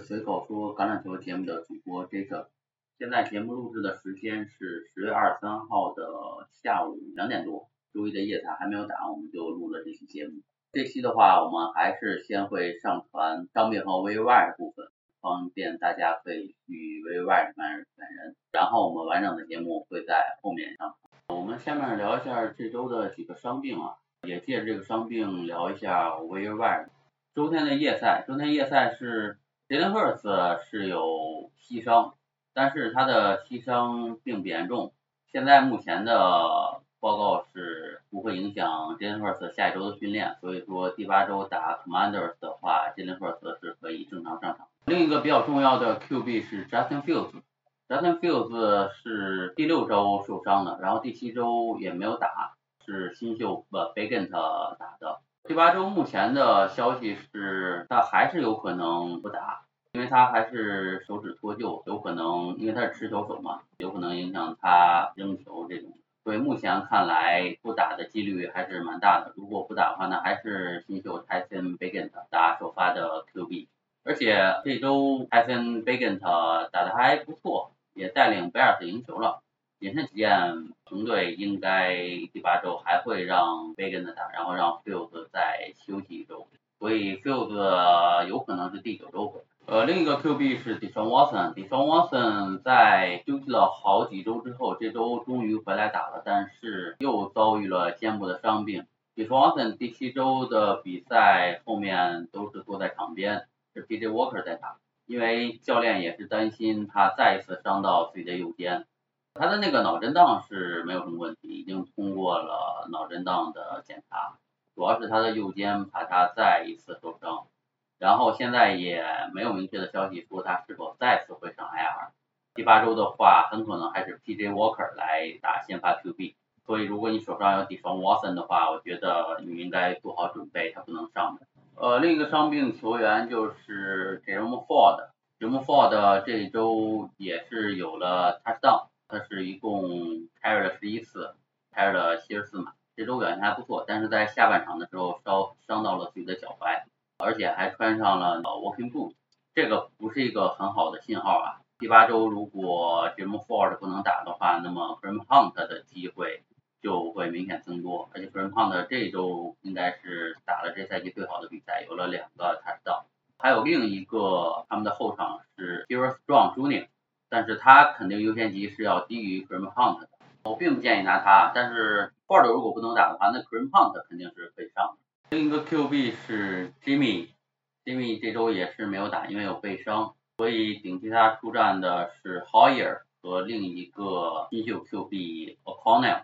随口说橄榄球节目的主播 Jason，现在节目录制的时间是十月二十三号的下午两点多，周一的夜赛还没有打，我们就录了这期节目。这期的话，我们还是先会上传伤病和 VY 的部分，方便大家可以与 VY 选人，然后我们完整的节目会在后面上。我们下面聊一下这周的几个伤病啊，也借着这个伤病聊一下 VY。周天的夜赛，周天夜赛是 Jalen Hurts 是有膝伤，但是他的膝伤并不严重。现在目前的报告是不会影响 Jalen Hurts 下一周的训练，所以说第八周打 Commanders 的话，Jalen Hurts 是可以正常上场。另一个比较重要的 QB 是 Justin Fields，Justin Fields 是第六周受伤的，然后第七周也没有打，是新秀呃 Bagent 打的。第八周目前的消息是，他还是有可能不打，因为他还是手指脱臼，有可能因为他是持球手嘛，有可能影响他扔球这种。所以目前看来不打的几率还是蛮大的。如果不打的话，那还是新秀 Tyson Bagent 打首发的 QB，而且这周 Tyson Bagent 打的还不错，也带领 Bears 赢球了。谨慎起见，红队应该第八周还会让贝根的打，然后让 field 再休息一周，所以 field 有可能是第九周回。呃，另一个 QB 是 d e s h a n Watson。d e s h a n Watson 在休息了好几周之后，这周终于回来打了，但是又遭遇了肩部的伤病。d e s h a n Watson 第七周的比赛后面都是坐在场边，是 PJ Walker 在打，因为教练也是担心他再一次伤到自己的右肩。他的那个脑震荡是没有什么问题，已经通过了脑震荡的检查，主要是他的右肩怕他再一次受伤，然后现在也没有明确的消息说他是否再次会上 IR。第八周的话，很可能还是 PJ Walker 来打先发 QB，所以如果你手上有 d e f o n Watson 的话，我觉得你应该做好准备，他不能上。呃，另一个伤病球员就是 Jerome Ford，Jerome Ford 这周也是有了 touchdown。他是一共 carry 了十一次，carry 了七十四码，这周表现还不错，但是在下半场的时候烧伤到了自己的脚踝，而且还穿上了 walking boot，这个不是一个很好的信号啊。第八周如果 Jim Ford 不能打的话，那么 Graham Hunt 的机会就会明显增多，而且 Graham Hunt 这周应该是打了这赛季最好的比赛，有了两个 touchdown，还有另一个他们的后场是 h e r o Strong Jr。但是他肯定优先级是要低于 Graham Hunt 的，我并不建议拿他。但是 Ford 如果不能打的话，那 Graham Hunt 肯定是可以上的。另一个 QB 是 Jimmy，Jimmy 这周也是没有打，因为有背伤，所以顶替他出战的是 Hoyer 和另一个新秀 QB O'Connell。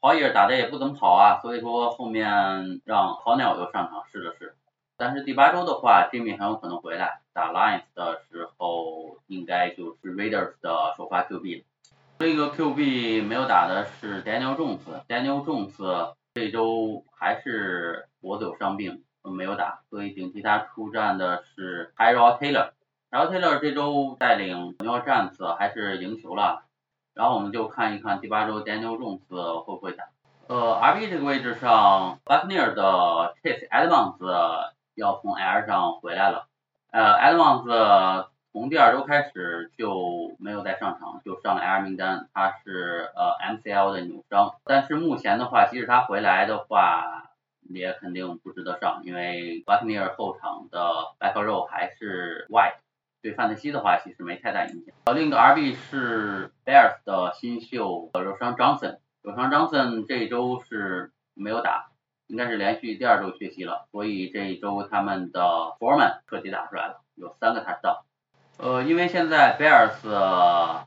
Hoyer 打的也不怎么好啊，所以说后面让 O'Connell 又上场试了试。但是第八周的话，Jimmy 很有可能回来打 Lions 的时候，应该就是 Raiders 的首发 QB。另一个 QB 没有打的是 Daniel Jones，Daniel Jones 这周还是脖子有伤病，没有打，所以顶替他出战的是 Tyrod Taylor。Tyrod Taylor 这周带领牛战子还是赢球了，然后我们就看一看第八周 Daniel Jones 会不会打。呃，RB 这个位置上 b u c k n e r 的 Chase Edmonds。要从 L 上回来了，呃，Edmonds 从第二周开始就没有再上场，就上了 L 名单，他是呃 MCL 的扭伤，但是目前的话，即使他回来的话，也肯定不值得上，因为 Buccaneers 后场的 back row 还是 White，对范特西的话其实没太大影响。呃，另一个 RB 是 Bears 的新秀 Roshan Johnson，Roshan Johnson 这一周是没有打。应该是连续第二周缺席了，所以这一周他们的 Foreman 彻底打出来了，有三个 touchdown。呃，因为现在 Bears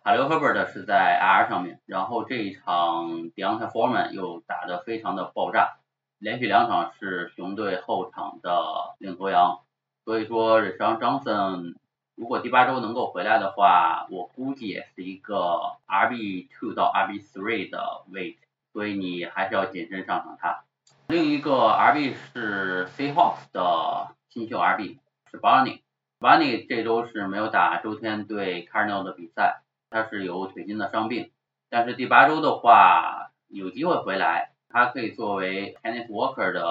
塔留 Herbert 是在 R 上面，然后这一场 Deontay Foreman 又打得非常的爆炸，连续两场是熊队后场的领头羊，所以说 r i c h a r Johnson 如果第八周能够回来的话，我估计也是一个 RB two 到 RB three 的位置，所以你还是要谨慎上场他。另一个 RB 是 Seahawks 的新秀 RB 是 Barney Bunny 这周是没有打周天对 Cardinal 的比赛，他是有腿筋的伤病，但是第八周的话有机会回来，他可以作为 Kenneth Walker 的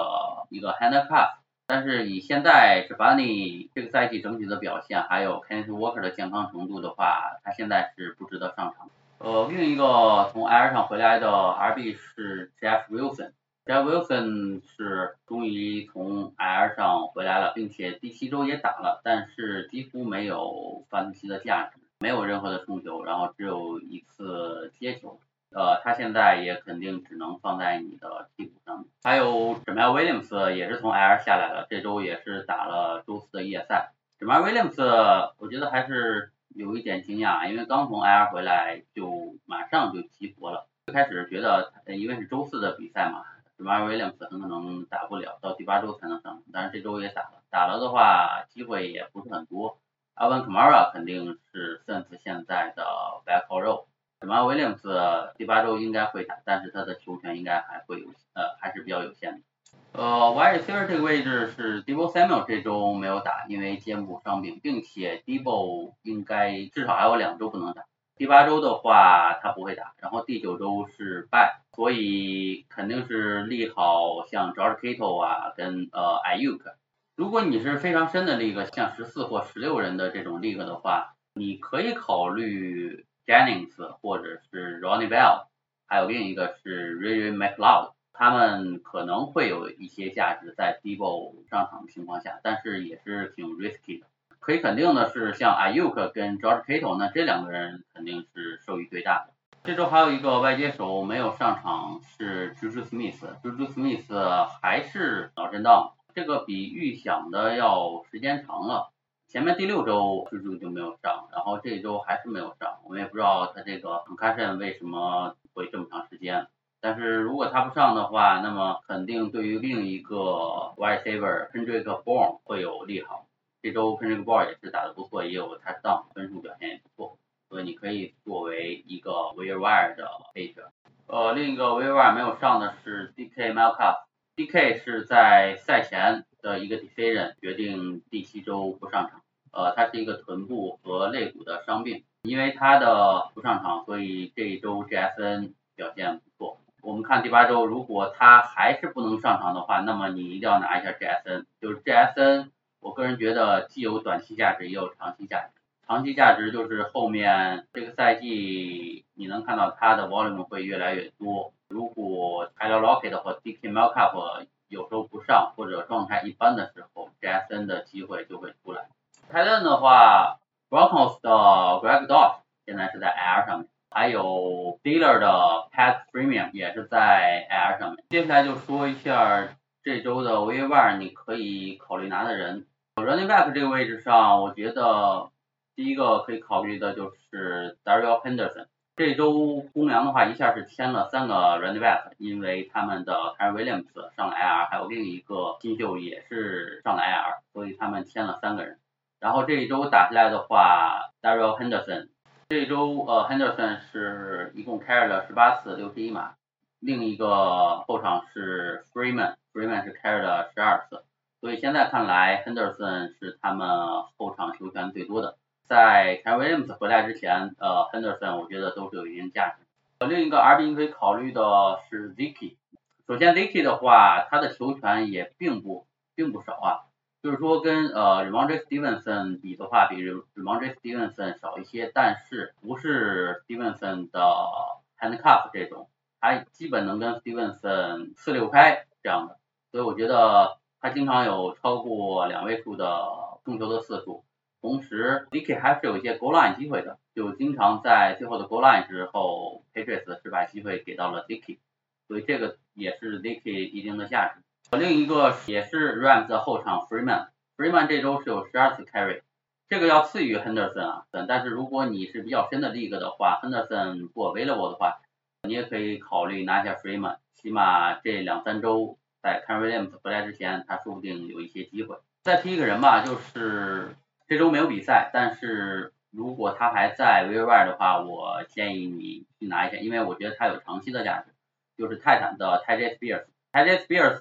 一个 handcuff，但是以现在 j a v a n i 这个赛季整体的表现，还有 Kenneth Walker 的健康程度的话，他现在是不值得上场。呃，另一个从 IR 上回来的 RB 是 Jeff Wilson。Jeff Wilson 是终于从 IR 上回来了，并且第七周也打了，但是几乎没有反击的价值，没有任何的冲球，然后只有一次接球。呃，他现在也肯定只能放在你的替补上面。还有 Jamal Williams 也是从 IR 下来了，这周也是打了周四的夜赛。Jamal Williams 我觉得还是有一点惊讶，因为刚从 IR 回来就马上就激活了。最开始觉得因为是周四的比赛嘛。马尔威廉姆斯很可能打不了，到第八周才能上，但是这周也打了，打了的话机会也不是很多。阿文卡马拉肯定是算是现在的 back row，马尔威廉姆斯第八周应该会打，但是他的球权应该还会有呃还是比较有限的。呃，wide receiver 这个位置是 Debo Samuel 这周没有打，因为肩部伤病，并且 Debo 应该至少还有两周不能打。第八周的话他不会打，然后第九周是拜，所以肯定是利好像 George Kittle 啊跟呃 Ayuk。如果你是非常深的那个像十四或十六人的这种 league 的话，你可以考虑 Jennings 或者是 Ronnie Bell，还有另一个是 Ray McLeod，他们可能会有一些价值在 Debo 上场的情况下，但是也是挺 risky 的。可以肯定的是，像 Ayuk 跟 George Kittle，那这两个人肯定是受益最大的。这周还有一个外接手没有上场，是 Juju Smith。Juju Smith 还是脑震荡，这个比预想的要时间长了。前面第六周 Juju 就没有上，然后这周还是没有上，我们也不知道他这个 concussion 为什么会这么长时间。但是如果他不上的话，那么肯定对于另一个 wide receiver Kendrick Bourne 会有利好。这周跟这个 ball 也是打得不错，也有 touchdown，分数表现也不错，所以你可以作为一个 wire 的配置。呃，另一个 wire 没有上的是 DK Malcolm，DK 是在赛前的一个 decision 决定第七周不上场。呃，他是一个臀部和肋骨的伤病，因为他的不上场，所以这一周 GSN 表现不错。我们看第八周，如果他还是不能上场的话，那么你一定要拿一下 GSN，就是 GSN，。我个人觉得既有短期价值也有长期价值。长期价值就是后面这个赛季你能看到它的 volume 会越来越多。如果 Tyler Lockett 或 DK Metcalf 有时候不上或者状态一般的时候，JSN 的机会就会出来。泰勒的话，Broncos 的 Greg Dodge 现在是在 L 上面，还有 Dealer 的 Pat Premium 也是在 L 上面。接下来就说一下。这周的 v a r 你可以考虑拿的人，running back 这个位置上，我觉得第一个可以考虑的就是 Daryl Henderson。这周公羊的话一下是签了三个 running back，因为他们的 Aaron Williams 上了 IR，还有另一个新秀也是上了 IR，所以他们签了三个人。然后这一周打下来的话，Daryl Henderson 这周呃 Henderson 是一共 carry 了十八次，六十一码。另一个后场是 Freeman，Freeman 是 carry 了十二次，所以现在看来 Henderson 是他们后场球权最多的。在 canvas 回来之前，呃，Henderson 我觉得都是有一定价值。另一个 RB 可以考虑的是 Zicky，首先 Zicky 的话，他的球权也并不并不少啊，就是说跟呃 r e m o n d r e Stevenson 比的话，比 r e m o n d r e Stevenson 少一些，但是不是 Stevenson 的 handcuff 这种。他基本能跟 Stevenson 四六开这样的，所以我觉得他经常有超过两位数的控球的次数，同时 DK 还是有一些 goal line 机会的，就经常在最后的 goal line 之后，Patriots 是把机会给到了 Dicky，所以这个也是 Dicky 一定的价值。另一个也是 Rams 的后场 Freeman，Freeman 这周是有十二次 carry，这个要次于 Henderson 啊，但是如果你是比较深的 league 的话，Henderson 不 available 的话。你也可以考虑拿下 Freeman，起码这两三周在 Karen Williams 回来之前，他说不定有一些机会。再提一个人吧，就是这周没有比赛，但是如果他还在 v i v e r 的话，我建议你去拿一下，因为我觉得他有长期的价值。就是泰坦的 t y Spears。t y j Spears，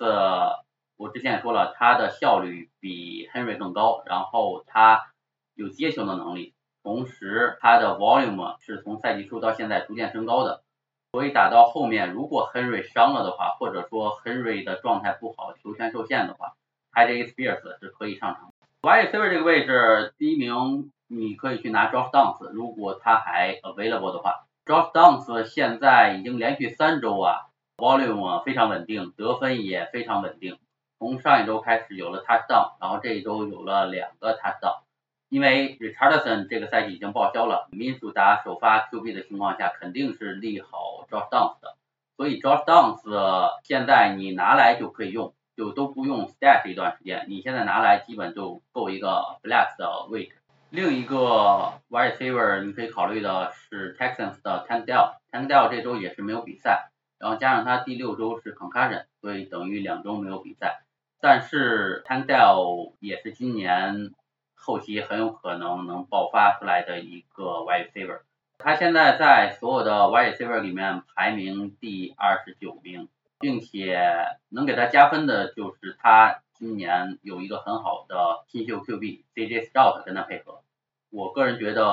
我之前也说了，他的效率比 Henry 更高，然后他有接球的能力，同时他的 volume 是从赛季初到现在逐渐升高的。所以打到后面，如果 Henry 伤了的话，或者说 Henry 的状态不好，球权受限的话，，IJ Spears 是可以上场。YC 这个位置，第一名你可以去拿 Josh Downs，如果他还 available 的话。Josh Downs 现在已经连续三周啊，volume 非常稳定，得分也非常稳定。从上一周开始有了 touchdown，然后这一周有了两个 touchdown。因为 Richardson 这个赛季已经报销了，民主达首发 QB 的情况下，肯定是利好 Josh Downs 的。所以 Josh Downs 现在你拿来就可以用，就都不用 stash 一段时间，你现在拿来基本就够一个 flex 的位置。另一个 wide receiver 你可以考虑的是 Texans 的 Tank Dell，Tank Dell 这周也是没有比赛，然后加上他第六周是 concussion，所以等于两周没有比赛。但是 Tank Dell 也是今年。后期很有可能能爆发出来的一个 wide receiver，他现在在所有的 wide receiver 里面排名第二十九名，并且能给他加分的就是他今年有一个很好的新秀 QB CJ Stroud 跟他配合。我个人觉得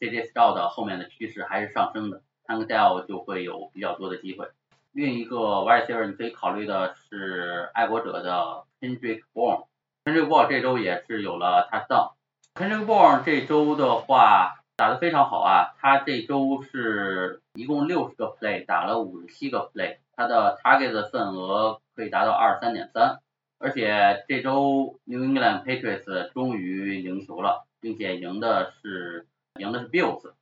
CJ Stroud 后面的趋势还是上升的，Tank Dell 就会有比较多的机会。另一个 w i s e r 你可以考虑的是爱国者的 Kendrick Bourne。Kendrick Bourne 这周也是有了 touchdown。Kendrick Bourne 这周的话打得非常好啊，他这周是一共六十个 play，打了五十七个 play，它的 target 的份额可以达到二十三点三，而且这周 New England Patriots 终于赢球了，并且赢的是赢的是 Bills，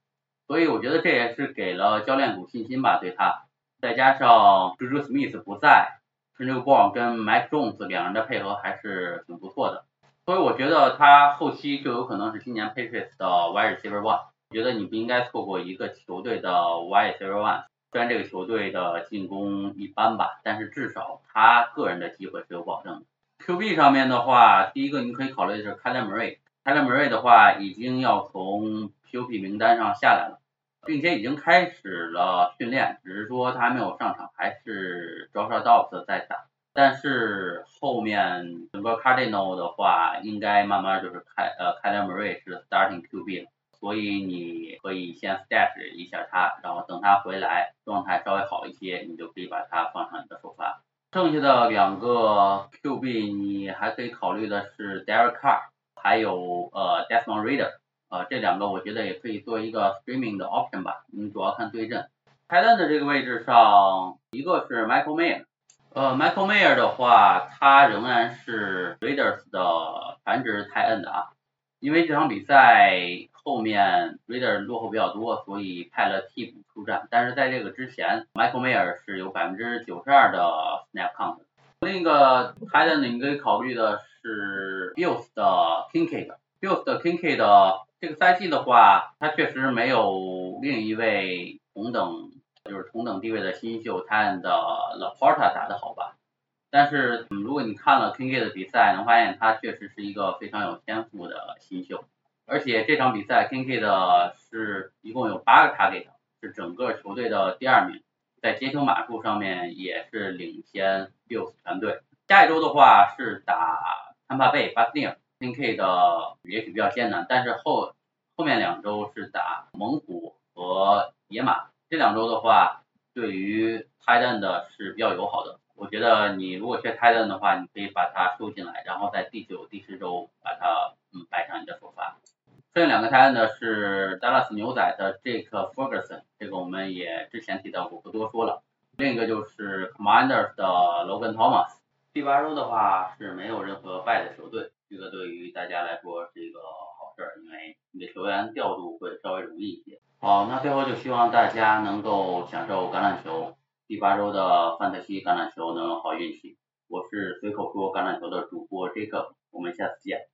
所以我觉得这也是给了教练组信心吧，对他，再加上 j u Smith 不在 t r e b o r n 跟 Mike Jones 两人的配合还是挺不错的，所以我觉得他后期就有可能是今年 Patriots 的 Wide Receiver One，觉得你不应该错过一个球队的 Wide Receiver One。虽然这个球队的进攻一般吧，但是至少他个人的机会是有保证的。QB 上面的话，第一个你可以考虑的是 Kyler Murray。Kyler Murray 的话已经要从 PUP 名单上下来了，并且已经开始了训练，只是说他还没有上场，还是 Joshua Dobbs 在打。但是后面整个 Cardinal 的话，应该慢慢就是开呃开 m 瑞是 starting QB 了，所以你可以先 stash 一下它，然后等它回来状态稍微好一些，你就可以把它放上你的首发。剩下的两个 QB 你还可以考虑的是 Derek Carr，还有呃 Desmond Reader，呃这两个我觉得也可以做一个 streaming 的 option 吧，你主要看对阵。开单的这个位置上，一个是 Michael Mayer。呃，Michael Mayer 的话，他仍然是 Raiders 的繁殖泰恩的啊，因为这场比赛后面 Raider 落后比较多，所以派了替补出战。但是在这个之前，Michael Mayer 是有百分之九十二的 snap count。另一个泰恩呢，你可以考虑的是 Bills 的 k i n k a d b i l l s 的 Kincaid 这个赛季的话，他确实没有另一位同等。就是同等地位的新秀 t a n 的 Laporta 打得好吧，但是如果你看了 k i n k a d 的比赛，能发现他确实是一个非常有天赋的新秀，而且这场比赛 k i n k 的是一共有八个 target，是整个球队的第二名，在接球码数上面也是领先 Bills 团队。下一周的话是打 Tampa Bay Buccaneers，Kincaid 也许比较艰难，但是后后面两周是打猛虎和野马。这两周的话，对于 Titan 的是比较友好的。我觉得你如果缺 Titan 的话，你可以把它收进来，然后在第九、第十周把它嗯摆上你的首发。剩下两个 Titan 的是 Dallas 牛仔的 Jake Ferguson，这个我们也之前提到过，不多说了。另一个就是 Commanders 的 Logan Thomas。第八周的话是没有任何败的球队，这个对于大家来说是一个好事，因为你的球员调度会稍微容易一些。好，那最后就希望大家能够享受橄榄球，第八周的范特西橄榄球能有好运气。我是随口说橄榄球的主播 Jacob，我们下次见。